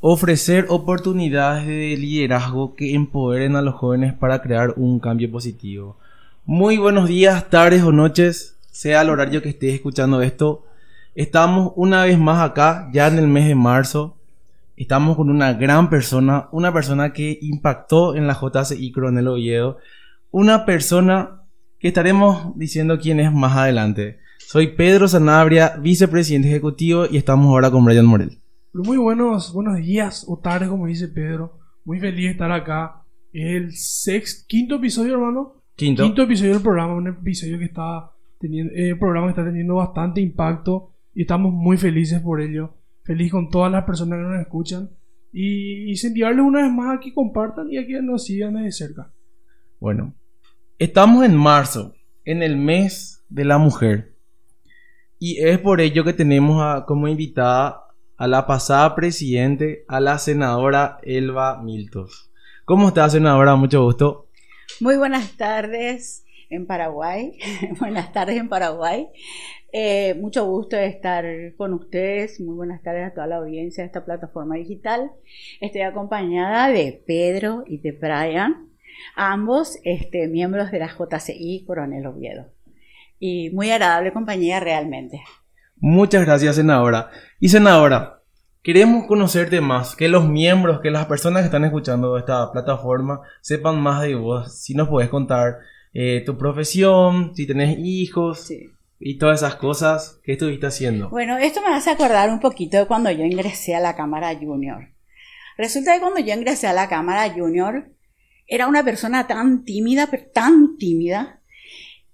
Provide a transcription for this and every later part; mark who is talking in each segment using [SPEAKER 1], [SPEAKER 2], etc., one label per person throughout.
[SPEAKER 1] Ofrecer oportunidades de liderazgo que empoderen a los jóvenes para crear un cambio positivo. Muy buenos días, tardes o noches, sea el horario que estés escuchando esto. Estamos una vez más acá, ya en el mes de marzo. Estamos con una gran persona, una persona que impactó en la JCI Coronel Oviedo, una persona que estaremos diciendo quién es más adelante. Soy Pedro Sanabria, vicepresidente ejecutivo, y estamos ahora con Brian Morel.
[SPEAKER 2] Muy buenos, buenos días o tardes, como dice Pedro. Muy feliz de estar acá. Es el sexto, quinto episodio, hermano.
[SPEAKER 1] Quinto.
[SPEAKER 2] Quinto episodio del programa, un episodio que está teniendo, eh, programa que está teniendo bastante impacto y estamos muy felices por ello. Feliz con todas las personas que nos escuchan y incentivarles una vez más a que compartan y a que nos sigan de cerca.
[SPEAKER 1] Bueno, estamos en marzo, en el mes de la mujer. Y es por ello que tenemos a, como invitada a la pasada presidente, a la senadora Elba Miltos. ¿Cómo está, senadora? Mucho gusto.
[SPEAKER 3] Muy buenas tardes en Paraguay. buenas tardes en Paraguay. Eh, mucho gusto de estar con ustedes. Muy buenas tardes a toda la audiencia de esta plataforma digital. Estoy acompañada de Pedro y de Brian, ambos este, miembros de la JCI Coronel Oviedo. Y muy agradable compañía realmente.
[SPEAKER 1] Muchas gracias, senadora. Y senadora, queremos conocerte más, que los miembros, que las personas que están escuchando esta plataforma sepan más de vos. Si nos puedes contar eh, tu profesión, si tenés hijos y todas esas cosas, ¿qué estuviste haciendo?
[SPEAKER 3] Bueno, esto me hace acordar un poquito de cuando yo ingresé a la Cámara Junior. Resulta que cuando yo ingresé a la Cámara Junior, era una persona tan tímida, pero tan tímida,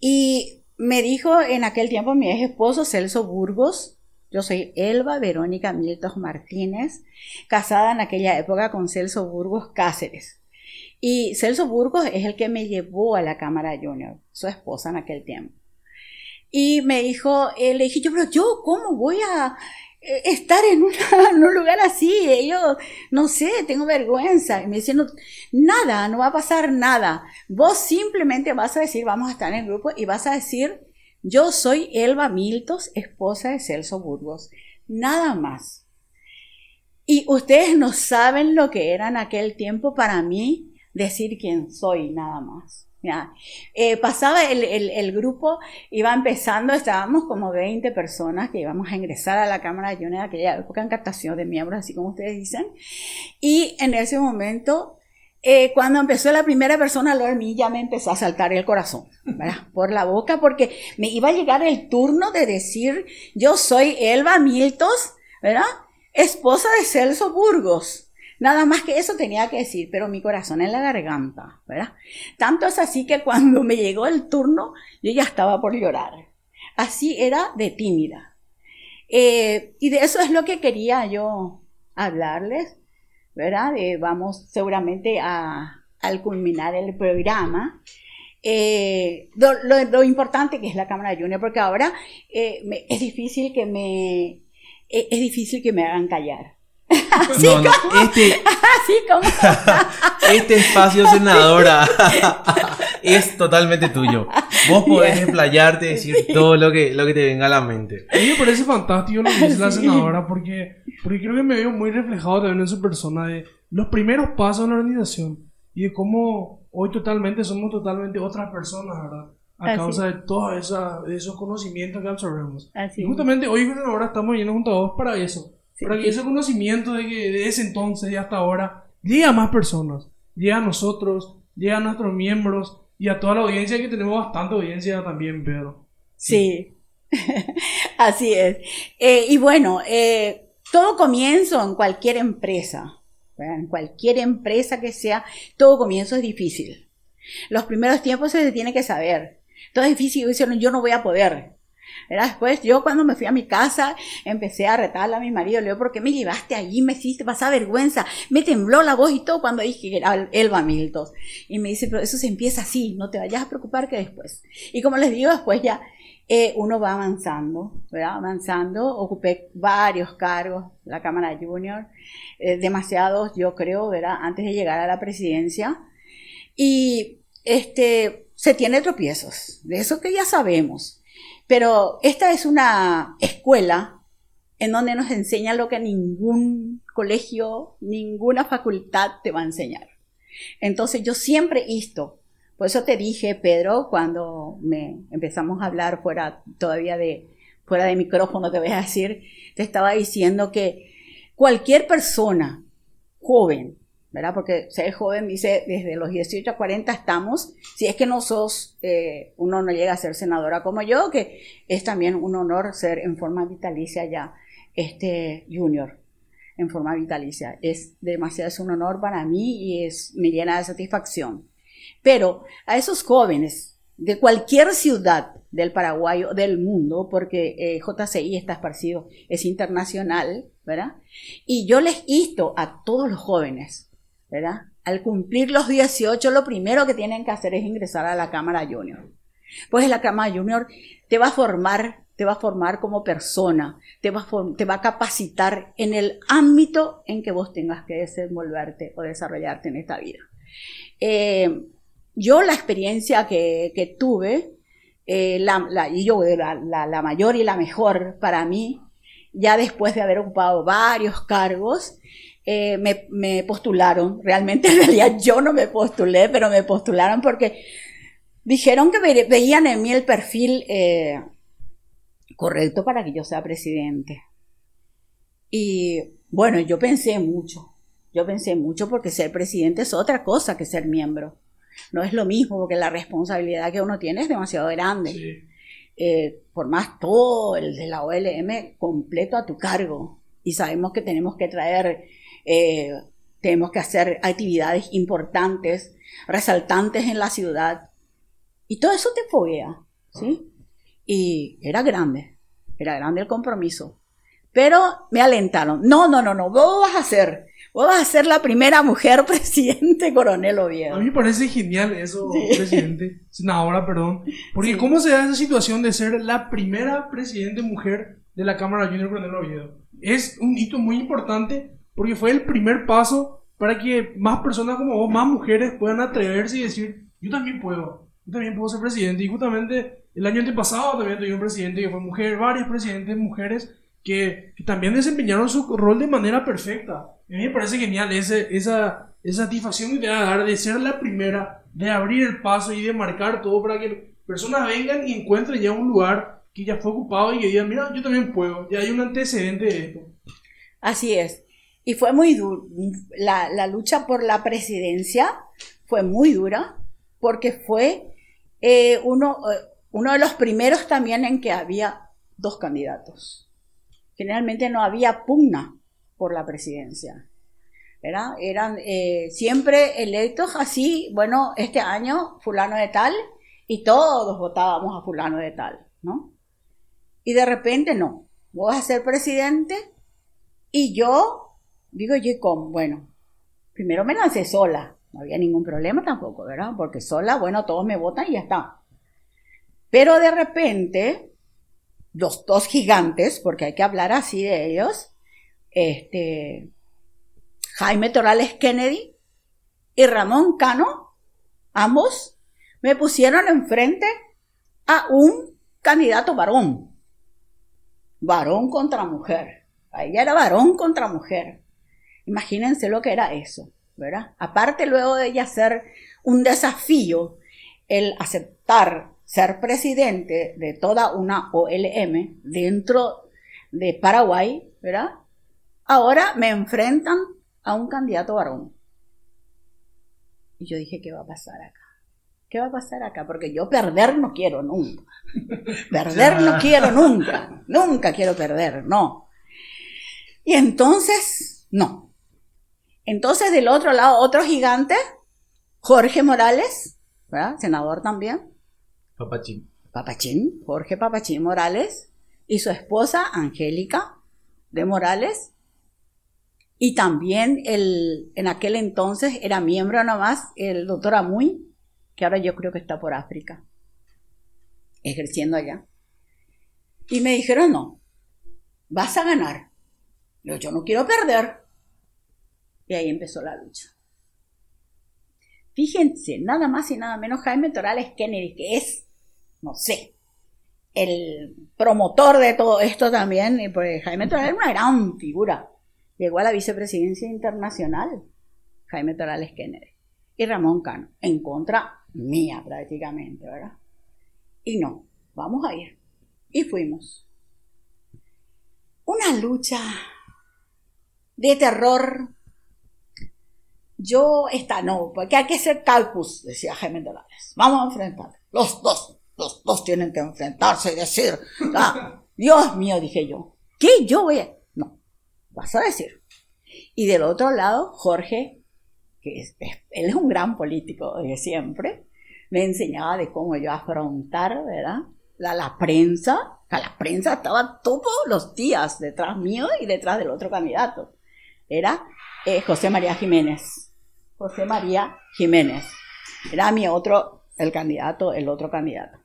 [SPEAKER 3] y me dijo en aquel tiempo mi ex esposo Celso Burgos, yo soy Elba Verónica Miltos Martínez, casada en aquella época con Celso Burgos Cáceres. Y Celso Burgos es el que me llevó a la Cámara Junior, su esposa en aquel tiempo. Y me dijo, eh, le dije yo, pero yo, ¿cómo voy a eh, estar en, un lugar así? Yo, no sé, tengo vergüenza. Y me dice, no, nada, no va a pasar nada. Vos simplemente vas a decir, vamos a estar en el grupo y vas a decir, yo soy Elba Miltos, esposa de Celso Burgos. Nada más. Y ustedes no saben lo que era en aquel tiempo para mí decir quién soy, nada más. Ya. Eh, pasaba el, el, grupo, iba empezando, estábamos como 20 personas que íbamos a ingresar a la Cámara de en aquella época en captación de miembros, así como ustedes dicen. Y en ese momento, eh, cuando empezó la primera persona, a mí ya me empezó a saltar el corazón, ¿verdad? Por la boca, porque me iba a llegar el turno de decir, yo soy Elba Miltos, ¿verdad? Esposa de Celso Burgos. Nada más que eso tenía que decir, pero mi corazón en la garganta, ¿verdad? Tanto es así que cuando me llegó el turno, yo ya estaba por llorar. Así era de tímida. Eh, y de eso es lo que quería yo hablarles, ¿verdad? Eh, vamos seguramente a, al culminar el programa. Eh, lo, importante que es la Cámara Junior, porque ahora eh, es difícil que me es difícil que me hagan callar.
[SPEAKER 1] Así no, no, como, este,
[SPEAKER 3] así como.
[SPEAKER 1] este espacio, senadora, es totalmente tuyo. Vos podés explayarte y decir todo lo que, lo que te venga a la mente.
[SPEAKER 2] A mí me parece fantástico lo que dice la senadora porque, porque creo que me veo muy reflejado también en su persona de los primeros pasos de la organización y de cómo hoy totalmente somos totalmente otras personas, ¿verdad? A Así. causa de todos esos conocimientos que absorbemos.
[SPEAKER 3] Así.
[SPEAKER 2] Y justamente hoy ahora estamos yendo junto a vos para eso para que ese conocimiento de que de ese entonces y hasta ahora llegue a más personas, llegue a nosotros, llegue a nuestros miembros y a toda la audiencia que tenemos bastante audiencia también, Pedro.
[SPEAKER 3] Sí, así es. Eh, y bueno, eh, todo comienzo en cualquier empresa, ¿verdad? en cualquier empresa que sea, todo comienzo es difícil. Los primeros tiempos se tiene que saber. Todo es difícil, dicen, yo no voy a poder. Era después, yo cuando me fui a mi casa, empecé a retarle a mi marido, le digo, ¿por qué me llevaste allí? Me hiciste pasar vergüenza, me tembló la voz y todo cuando dije que era Elba Miltos. Y me dice, pero eso se empieza así, no te vayas a preocupar que después. Y como les digo, después ya eh, uno va avanzando, ¿verdad? Avanzando, ocupé varios cargos, la Cámara Junior, eh, demasiados, yo creo, ¿verdad? Antes de llegar a la presidencia. Y este, se tiene tropiezos, de eso que ya sabemos. Pero esta es una escuela en donde nos enseña lo que ningún colegio, ninguna facultad te va a enseñar. Entonces yo siempre esto, por eso te dije, Pedro, cuando me empezamos a hablar fuera todavía de fuera de micrófono, te voy a decir, te estaba diciendo que cualquier persona joven, ¿verdad? Porque ser joven dice desde los 18 a 40 estamos, si es que no sos, eh, uno no llega a ser senadora como yo, que es también un honor ser en forma vitalicia ya este junior en forma vitalicia. Es demasiado, es un honor para mí y es, me llena de satisfacción. Pero a esos jóvenes de cualquier ciudad del Paraguay o del mundo, porque eh, JCI está esparcido, es internacional, ¿verdad? Y yo les insto a todos los jóvenes, Al cumplir los 18, lo primero que tienen que hacer es ingresar a la Cámara Junior. Pues la Cámara Junior te va a formar, te va a formar como persona, te va a, te va a capacitar en el ámbito en que vos tengas que desenvolverte o desarrollarte en esta vida. Eh, yo la experiencia que, tuve, eh, la, y yo la, la, mayor y la mejor para mí, ya después de haber ocupado varios cargos, eh, me, postularon. Realmente en realidad yo no me postulé, pero me postularon porque dijeron que veían en mí el perfil eh, correcto para que yo sea presidente. Y bueno, yo pensé mucho. Yo pensé mucho porque ser presidente es otra cosa que ser miembro no es lo mismo porque la responsabilidad que uno tiene es demasiado grande. Eh, por más todo el de la OLM completo a tu cargo y sabemos que tenemos que traer, eh, tenemos que hacer actividades importantes, resaltantes en la ciudad y todo eso te foguea, ¿sí? Y era grande, era grande el compromiso. Pero me alentaron, no, no, no, no, vos vas a hacer Vos vas a ser la primera mujer presidente, coronel Oviedo.
[SPEAKER 2] A mí me parece genial eso, presidente, senadora, perdón. Porque ¿cómo se da esa situación de ser la primera presidente mujer de la Cámara Junior Coronel Oviedo? Es un hito muy importante porque fue el primer paso para que más personas como vos, más mujeres, puedan atreverse y decir, yo también puedo, yo también puedo ser presidente. Y justamente el año antepasado también tuve un presidente que fue mujer, varias presidentes mujeres que, también desempeñaron su rol de manera perfecta. A mí me parece genial ese, esa, esa satisfacción que te va a dar de ser la primera, de abrir el paso y de marcar todo para que personas vengan y encuentren ya un lugar que ya fue ocupado y que digan, mira, yo también puedo, ya hay un antecedente de esto.
[SPEAKER 3] Así es. Y fue muy duro. La, la lucha por la presidencia fue muy dura porque fue eh, uno, eh, uno de los primeros también en que había dos candidatos generalmente no había pugna por la presidencia. ¿verdad? Eran eh, siempre electos así, bueno, este año fulano de tal, y todos votábamos a fulano de tal, ¿no? Y de repente no, vos vas a ser presidente y yo digo, yo ¿cómo? Bueno, primero me lancé sola, no había ningún problema tampoco, ¿verdad? Porque sola, bueno, todos me votan y ya está. Pero de repente los dos gigantes, porque hay que hablar así de ellos, este, Jaime Torales Kennedy y Ramón Cano, ambos, me pusieron enfrente a un candidato varón. Varón contra mujer. Ahí era varón contra mujer. Imagínense lo que era eso, ¿verdad? Aparte luego de ella ser un desafío el aceptar ser presidente de toda una OLM dentro de Paraguay, ¿verdad? Ahora me enfrentan a un candidato varón. Y yo dije, ¿qué va a pasar acá? ¿Qué va a pasar acá? Porque yo perder no quiero nunca. perder no quiero nunca. Nunca quiero perder, no. Y entonces, no. Entonces del otro lado, otro gigante, Jorge Morales, ¿verdad? Senador también,
[SPEAKER 1] Papachín.
[SPEAKER 3] Papachín, Jorge Papachín Morales, y su esposa Angélica de Morales. Y también el, en aquel entonces era miembro nomás el doctor Amuy, que ahora yo creo que está por África, ejerciendo allá. Y me dijeron, no, vas a ganar. Yo, yo no quiero perder. Y ahí empezó la lucha. Fíjense, nada más y nada menos Jaime Torales Kennedy, que es no sé, el promotor de todo esto también, y pues Jaime Torales era una gran figura. Llegó a la vicepresidencia internacional, Jaime Torales Kennedy, y Ramón Cano, en contra mía prácticamente, ¿verdad? Y no, vamos a ir. Y fuimos. Una lucha de terror. Yo, esta no, porque hay que ser calcus, decía Jaime Torales. Vamos a enfrentar. Los dos, los dos tienen que enfrentarse y decir, ah, Dios mío, dije yo, ¿qué yo voy a...? No, vas a decir. Y del otro lado, Jorge, que es, él es un gran político de siempre, me enseñaba de cómo yo afrontar, ¿verdad? La, la prensa, la prensa estaba todos los días detrás mío y detrás del otro candidato. Era eh, José María Jiménez. José María Jiménez. Era mi otro, el candidato, el otro candidato.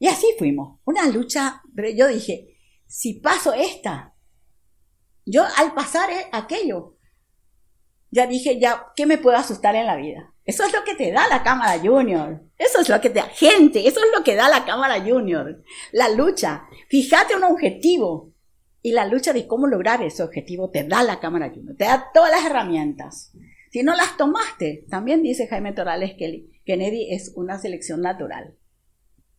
[SPEAKER 3] Y así fuimos. Una lucha, yo dije, si paso esta, yo al pasar eh, aquello, ya dije, ya, ¿qué me puede asustar en la vida? Eso es lo que te da la Cámara Junior. Eso es lo que te da gente. Eso es lo que da la Cámara Junior. La lucha. Fíjate un objetivo. Y la lucha de cómo lograr ese objetivo te da la Cámara Junior. Te da todas las herramientas. Si no las tomaste, también dice Jaime Torales que Kennedy es una selección natural.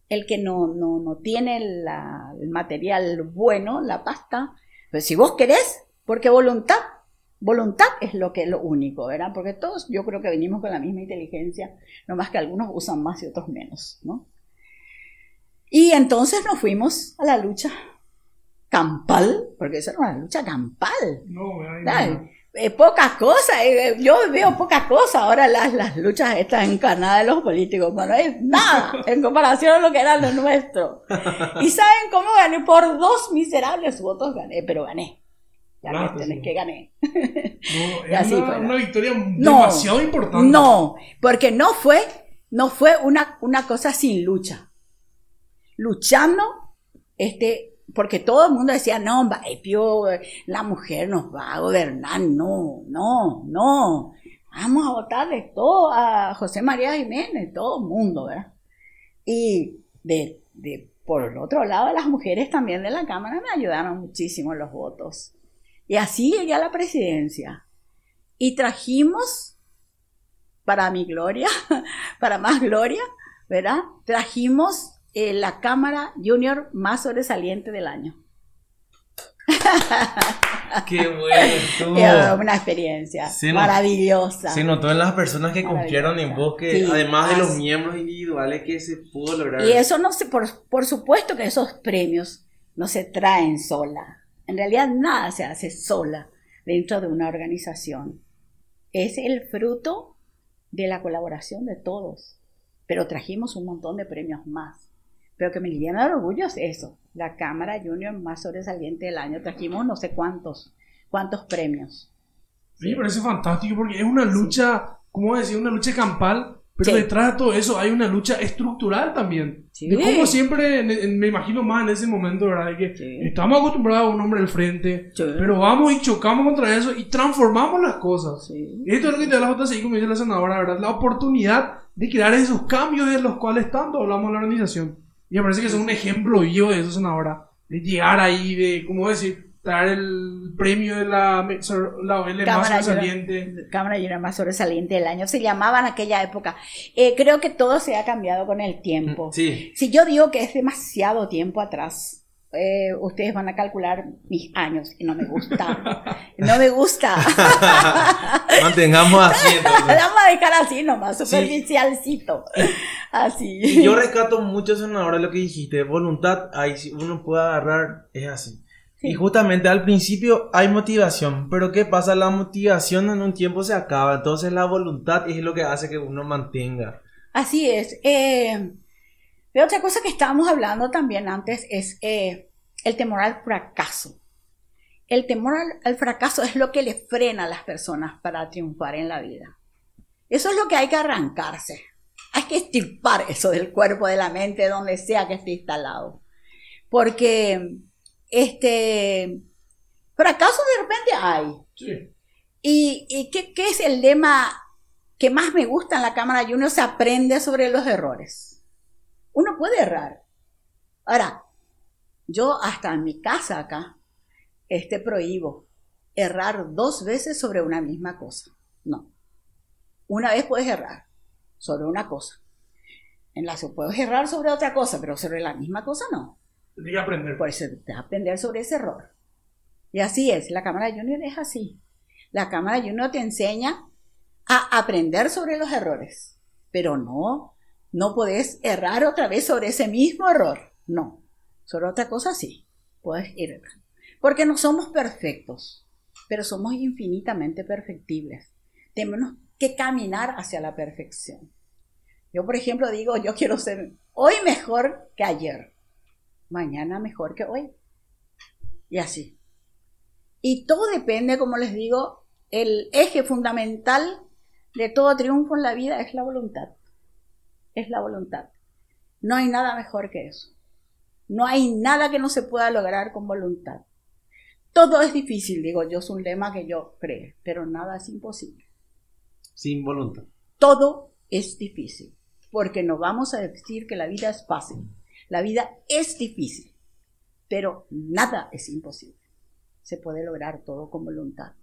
[SPEAKER 3] El que no, no, no tiene el material bueno, la pasta, pues si vos querés, porque voluntad Voluntad es lo que es lo único, ¿verdad? Porque todos yo creo que venimos con la misma inteligencia, no más que algunos usan más y otros menos, ¿no? Y entonces nos fuimos a la lucha campal, porque esa era una lucha campal. No, no. Eh, poca cosa, eh, yo veo poca cosa ahora las, las luchas estas encarnadas de los políticos, no es nada en comparación a lo que era lo nuestro. Y saben cómo gané, por dos miserables votos gané, pero gané tenés que ganar.
[SPEAKER 2] No, es una, victoria demasiado importante.
[SPEAKER 3] No, porque no fue, no fue una, una cosa sin lucha. Luchando, este, porque todo el mundo decía, no, la mujer nos va a gobernar. No, no, no. Vamos a votarle todo a José María Jiménez, todo el mundo, ¿verdad? Y de, de, por el otro lado, las mujeres también de la Cámara me ayudaron muchísimo en los votos. Y así llegué a la presidencia. Y trajimos, para mi gloria, para más gloria, ¿verdad? Trajimos eh, la Cámara Junior más sobresaliente del año.
[SPEAKER 1] Qué bueno.
[SPEAKER 3] una experiencia maravillosa.
[SPEAKER 1] Se notó en las personas que confiaron en vos que además de los miembros individuales que se pudo lograr.
[SPEAKER 3] Y eso no se, por, por supuesto que esos premios no se traen sola. En realidad nada se hace sola dentro de una organización. Es el fruto de la colaboración de todos. Pero trajimos un montón de premios más. Pero que me llena de orgullo es eso. La Cámara Junior más sobresaliente del año. Trajimos no sé cuántos, cuántos premios.
[SPEAKER 2] Sí, me parece fantástico porque es una lucha, ¿cómo decir? Una lucha campal pero detrás de todo eso hay una lucha estructural también. De cómo siempre, me imagino más en ese momento, ¿verdad? De que estamos acostumbrados a un hombre al frente, pero vamos y chocamos contra eso y transformamos las cosas. Esto es lo que te da la JCI, como dice la senadora, ¿verdad? La oportunidad de crear esos cambios de los cuales tanto hablamos en la organización. Y me parece que es un ejemplo vivo de eso, senadora. De llegar ahí, de, ¿cómo decir? dar el premio de la, la más sobresaliente.
[SPEAKER 3] Cámara Junior más sobresaliente del año. Se llamaba en aquella época. Eh, creo que todo se ha cambiado con el tiempo.
[SPEAKER 1] Sí.
[SPEAKER 3] Si yo digo que es demasiado tiempo atrás, eh, ustedes van a calcular mis años y no me gusta. no me gusta.
[SPEAKER 1] Mantengamos así
[SPEAKER 3] Vamos a dejar así nomás, superficialcito. Así.
[SPEAKER 1] Y yo rescato mucho eso ahora lo que dijiste. Voluntad, ahí si uno puede agarrar, es así. Y justamente al principio hay motivación, pero ¿qué pasa? La motivación en un tiempo se acaba, entonces la voluntad es lo que hace que uno mantenga.
[SPEAKER 3] Así es. Eh, otra cosa que estábamos hablando también antes es eh, el temor al fracaso. El temor al, fracaso es lo que le frena a las personas para triunfar en la vida. Eso es lo que hay que arrancarse. Hay que estirpar eso del cuerpo, de la mente, donde sea que esté instalado. Porque este, fracaso de repente hay. Sí. ¿Y, qué, es el lema que más me gusta en la Cámara Junior? Se aprende sobre los errores. Uno puede errar, Ahora, yo hasta en mi casa acá, este prohíbo errar dos veces sobre una misma cosa. No. Una vez puedes errar sobre una cosa. En la puedes errar sobre otra cosa, pero sobre la misma cosa no.
[SPEAKER 2] Tienes que aprender.
[SPEAKER 3] Por eso te aprender sobre ese error. Y así es, la Cámara Junior es así. La Cámara Junior te enseña a aprender sobre los errores, pero no, no podés errar otra vez sobre ese mismo error. No, sobre otra cosa sí, puedes ir Porque no somos perfectos, pero somos infinitamente perfectibles. Tenemos que caminar hacia la perfección. Yo, por ejemplo, digo, yo quiero ser hoy mejor que ayer, mañana mejor que hoy. Y así. Y todo depende, como les digo, el eje fundamental de todo triunfo en la vida es la voluntad. Es la voluntad. No hay nada mejor que eso. No hay nada que no se pueda lograr con voluntad. Todo es difícil, digo yo, es un lema que yo creo, pero nada es imposible.
[SPEAKER 1] Sin voluntad.
[SPEAKER 3] Todo es difícil, porque no vamos a decir que la vida es fácil. La vida es difícil, pero nada es imposible. Se puede lograr todo con voluntad.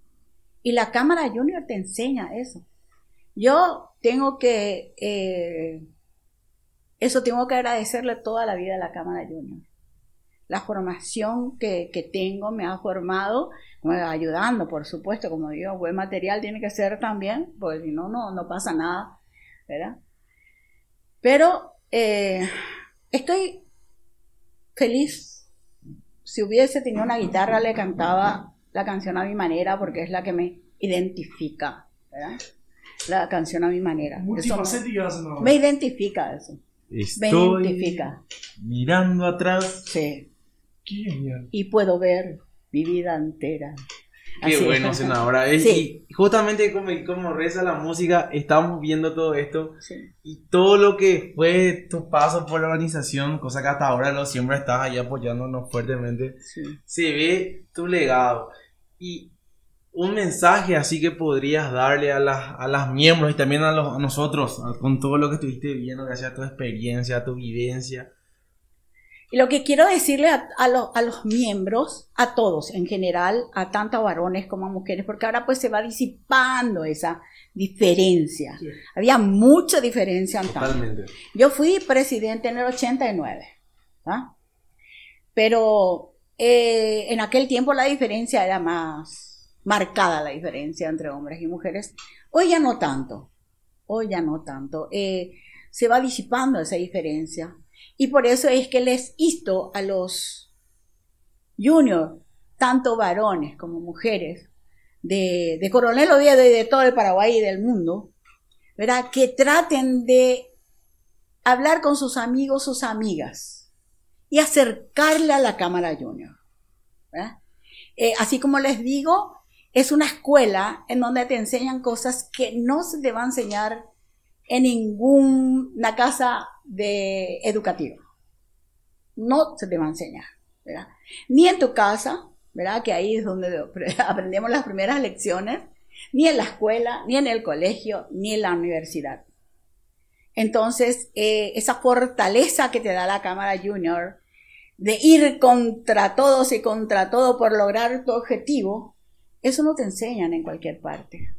[SPEAKER 3] Y la Cámara Junior te enseña eso. Yo tengo que, eh, eso tengo que agradecerle toda la vida a la Cámara Junior. La formación que, tengo me ha formado, ayudando, por supuesto, como digo, buen material tiene que ser también, porque si no, no, pasa nada, ¿verdad? Pero eh, estoy feliz. Si hubiese tenido una guitarra, le cantaba la canción a mi manera, porque es la que me identifica, ¿verdad? la canción a mi manera. me, identifica eso.
[SPEAKER 1] Estoy identifica. Mirando atrás.
[SPEAKER 3] Sí. Y puedo ver mi vida entera.
[SPEAKER 1] Qué bueno, senadora. Y justamente como, como, reza la música, estamos viendo todo esto. Y todo lo que fue tu paso por la organización, cosa que hasta ahora lo siempre estás ahí apoyándonos fuertemente. Se ve tu legado. Y un mensaje así que podrías darle a las, a las miembros y también a, los, a nosotros, con todo lo que estuviste viendo, gracias a tu experiencia, a tu vivencia.
[SPEAKER 3] Lo que quiero decirle a, a, a, los miembros, a todos en general, a tanto varones como a mujeres, porque ahora pues se va disipando esa diferencia. Había mucha diferencia
[SPEAKER 1] Totalmente.
[SPEAKER 3] Yo fui presidente en el 89, ¿ah? pero eh, en aquel tiempo la diferencia era más marcada la diferencia entre hombres y mujeres. Hoy ya no tanto, hoy ya no tanto. Eh, se va disipando esa diferencia. Y por eso es que les insto a los juniors, tanto varones como mujeres, de, Coronel Oviedo y de todo el Paraguay y del mundo, ¿verdad? que traten de hablar con sus amigos, sus amigas, y acercarle a la Cámara Junior. Eh, así como les digo, es una escuela en donde te enseñan cosas que no se te va a enseñar en ninguna casa de educativa. No se te va a enseñar, ¿verdad? Ni en tu casa, ¿verdad? Que ahí es donde aprendemos las primeras lecciones, ni en la escuela, ni en el colegio, ni en la universidad. Entonces, eh, esa fortaleza que te da la Cámara Junior de ir contra todos y contra todo por lograr tu objetivo, eso no te enseñan en cualquier parte.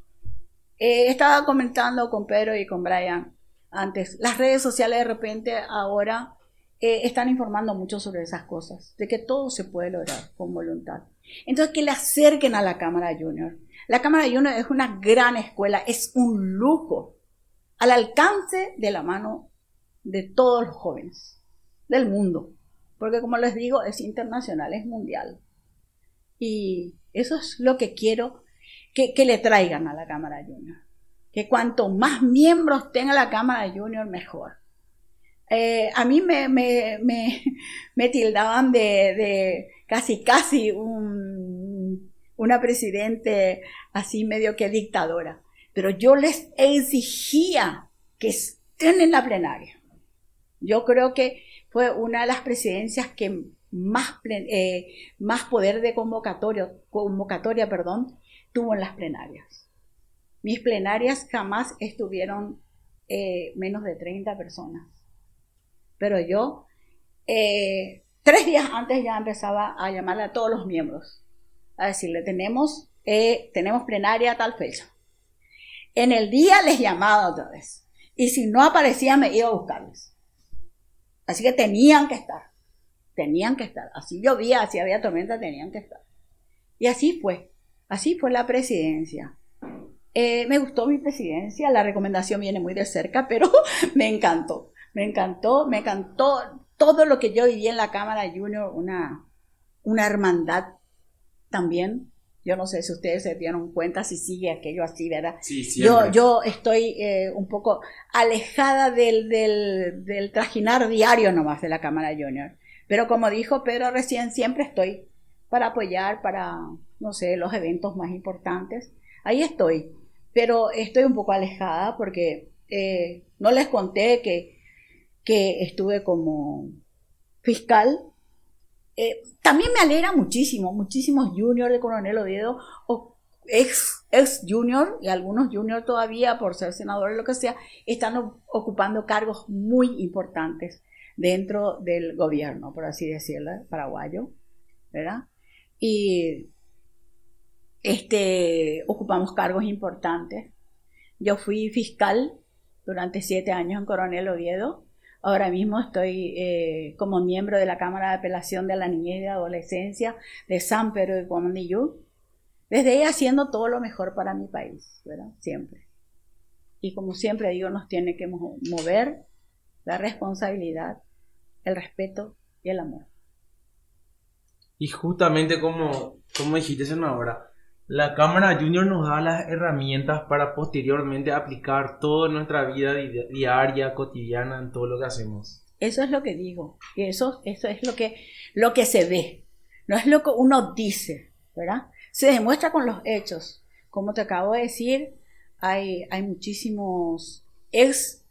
[SPEAKER 3] Eh, estaba comentando con Pedro y con Brian antes, las redes sociales de repente ahora eh, están informando mucho sobre esas cosas, de que todo se puede lograr con voluntad. Entonces, que le acerquen a la Cámara Junior. La Cámara Junior es una gran escuela, es un lujo, al alcance de la mano de todos los jóvenes del mundo, porque como les digo, es internacional, es mundial. Y eso es lo que quiero que, le traigan a la Cámara Junior. Que cuanto más miembros tenga la Cámara Junior, mejor. Eh, a mí me, me, tildaban de, casi, casi una presidente así medio que dictadora. Pero yo les exigía que estén en la plenaria. Yo creo que fue una de las presidencias que más, eh, más poder de convocatoria, convocatoria perdón, tuvo en las plenarias. Mis plenarias jamás estuvieron eh, menos de 30 personas. Pero yo eh, tres días antes ya empezaba a llamarle a todos los miembros, a decirle, tenemos, tenemos plenaria a tal fecha. En el día les llamaba otra vez. Y si no aparecía, me iba a buscarles. Así que tenían que estar. Tenían que estar. Así llovía, así había tormenta, tenían que estar. Y así fue. Así fue la presidencia. Eh, me gustó mi presidencia, la recomendación viene muy de cerca, pero me encantó. Me encantó, me encantó todo lo que yo viví en la Cámara Junior, una, una hermandad también. Yo no sé si ustedes se dieron cuenta si sigue aquello así, ¿verdad?
[SPEAKER 1] Sí,
[SPEAKER 3] yo, yo estoy eh, un poco alejada del, del, del, trajinar diario nomás de la Cámara Junior. Pero como dijo Pedro recién, siempre estoy para apoyar, para, no sé, los eventos más importantes. Ahí estoy. Pero estoy un poco alejada porque eh, no les conté que que estuve como fiscal. Eh, también me alegra muchísimo, muchísimos juniors de Coronel Oviedo, o ex, ex junior, y algunos juniors todavía por ser senadores, lo que sea, están ocupando cargos muy importantes dentro del gobierno, por así decirlo, paraguayo, ¿verdad? Y este, ocupamos cargos importantes. Yo fui fiscal durante siete años en Coronel Oviedo Ahora mismo estoy eh, como miembro de la Cámara de Apelación de la Niñez y de Adolescencia de San Pedro de Cuamandillú. Desde ahí haciendo todo lo mejor para mi país, ¿verdad? Siempre. Y como siempre digo, nos tiene que mover la responsabilidad, el respeto y el amor.
[SPEAKER 1] Y justamente como, como dijiste ahora, la Cámara Junior nos da las herramientas para posteriormente aplicar toda nuestra vida diaria, cotidiana, en todo lo que hacemos.
[SPEAKER 3] Eso es lo que digo. Y eso, eso es lo que, lo que se ve. No es lo que uno dice, ¿verdad? Se demuestra con los hechos. Como te acabo de decir, hay, hay muchísimos ex,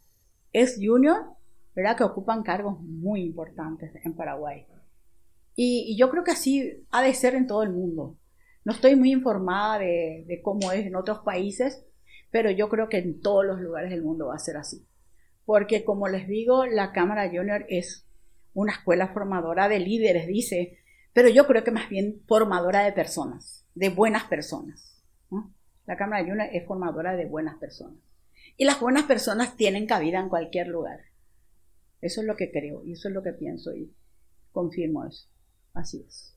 [SPEAKER 3] ex junior, ¿verdad? Que ocupan cargos muy importantes en Paraguay. y yo creo que así ha de ser en todo el mundo. No estoy muy informada de, cómo es en otros países, pero yo creo que en todos los lugares del mundo va a ser así. Porque como les digo, la Cámara Junior es una escuela formadora de líderes, dice, pero yo creo que más bien formadora de personas, de buenas personas. La Cámara Junior es formadora de buenas personas. Y las buenas personas tienen cabida en cualquier lugar. Eso es lo que creo y eso es lo que pienso y confirmo eso. Así es.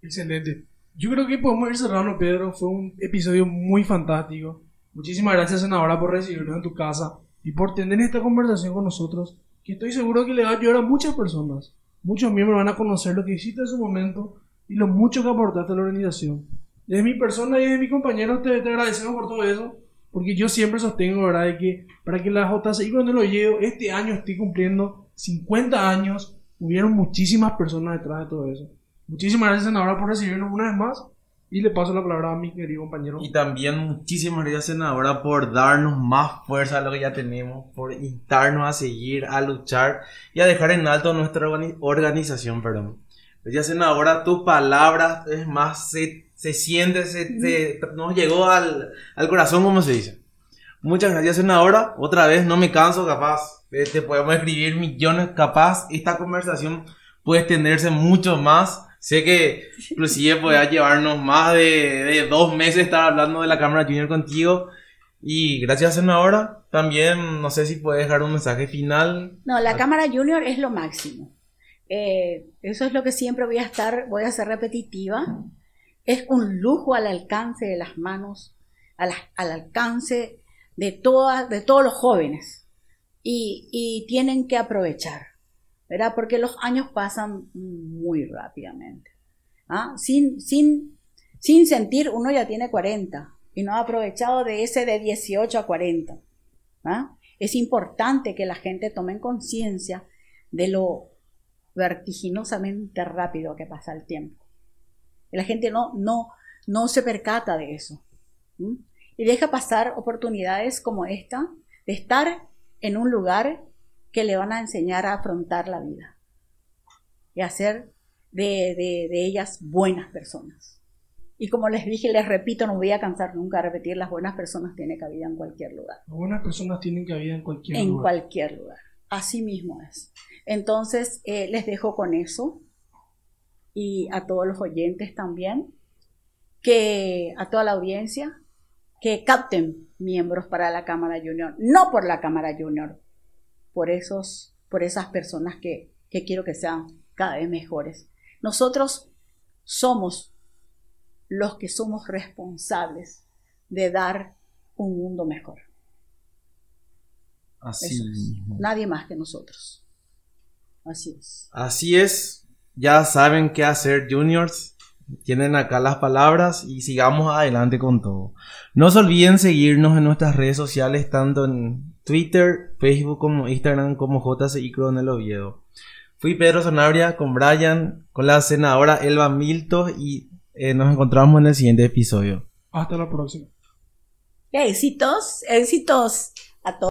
[SPEAKER 2] Excelente. Yo creo que podemos ir cerrando, Pedro. Fue un episodio muy fantástico. Muchísimas gracias, senadora, por recibirnos en tu casa y por tener esta conversación con nosotros, que estoy seguro que le va a ayudar a muchas personas. Muchos miembros van a conocer lo que hiciste en su momento y lo mucho que aportaste a la organización. Desde mi persona y desde mi compañero te, te agradecemos por todo eso, porque yo siempre sostengo, ¿verdad?, de que para que la JCI cuando lo llevo, este año estoy cumpliendo 50 años, hubieron muchísimas personas detrás de todo eso. Muchísimas gracias, senadora, por recibirnos una vez más. Y le paso la palabra a mi querido compañero.
[SPEAKER 1] Y también muchísimas gracias, senadora, por darnos más fuerza a lo que ya tenemos, por instarnos a seguir, a luchar y a dejar en alto nuestra organización, perdón. Ya, senadora, tus palabras, es más, se, se siente, se, nos llegó al, al corazón, como se dice. Muchas gracias, senadora. Otra vez, no me canso, capaz. Te podemos escribir millones, capaz. Esta conversación puede extenderse mucho más Sé que inclusive podía llevarnos más de, dos meses estar hablando de la Cámara Junior contigo. Y gracias, senadora. También no sé si puedes dejar un mensaje final.
[SPEAKER 3] No, la Cámara Junior es lo máximo. Eh, eso es lo que siempre voy a estar, voy a ser repetitiva. Es un lujo al alcance de las manos, al, alcance de, todas, de todos los jóvenes. Y, tienen que aprovechar. ¿verdad? Porque los años pasan muy rápidamente. ¿ah? Sin, sin, sin sentir, uno ya tiene 40 y no ha aprovechado de ese de 18 a 40. ¿ah? Es importante que la gente tome conciencia de lo vertiginosamente rápido que pasa el tiempo. Y la gente no, no, no se percata de eso. Y deja pasar oportunidades como esta de estar en un lugar que le van a enseñar a afrontar la vida y hacer de, de, ellas buenas personas. Y como les dije, les repito, no voy a cansar nunca de repetir, las buenas personas tienen cabida en cualquier lugar.
[SPEAKER 2] Las buenas personas tienen cabida en cualquier
[SPEAKER 3] en
[SPEAKER 2] lugar.
[SPEAKER 3] cualquier lugar. Así mismo es. Entonces, eh, les dejo con eso y a todos los oyentes también, que a toda la audiencia, que capten miembros para la Cámara Junior, no por la Cámara Junior, por, esos, por esas personas que, que quiero que sean cada vez mejores. Nosotros somos los que somos responsables de dar un mundo mejor.
[SPEAKER 1] Así
[SPEAKER 3] es. Nadie más que nosotros. Así es.
[SPEAKER 1] Así es. Ya saben qué hacer, juniors. Tienen acá las palabras y sigamos adelante con todo. No se olviden seguirnos en nuestras redes sociales, tanto en Twitter, Facebook como Instagram, como JCI Coronel Oviedo. Fui Pedro Sanabria con Brian, con la senadora Elba Milto y eh, nos encontramos en el siguiente episodio.
[SPEAKER 2] Hasta la próxima.
[SPEAKER 3] Éxitos, éxitos a todos.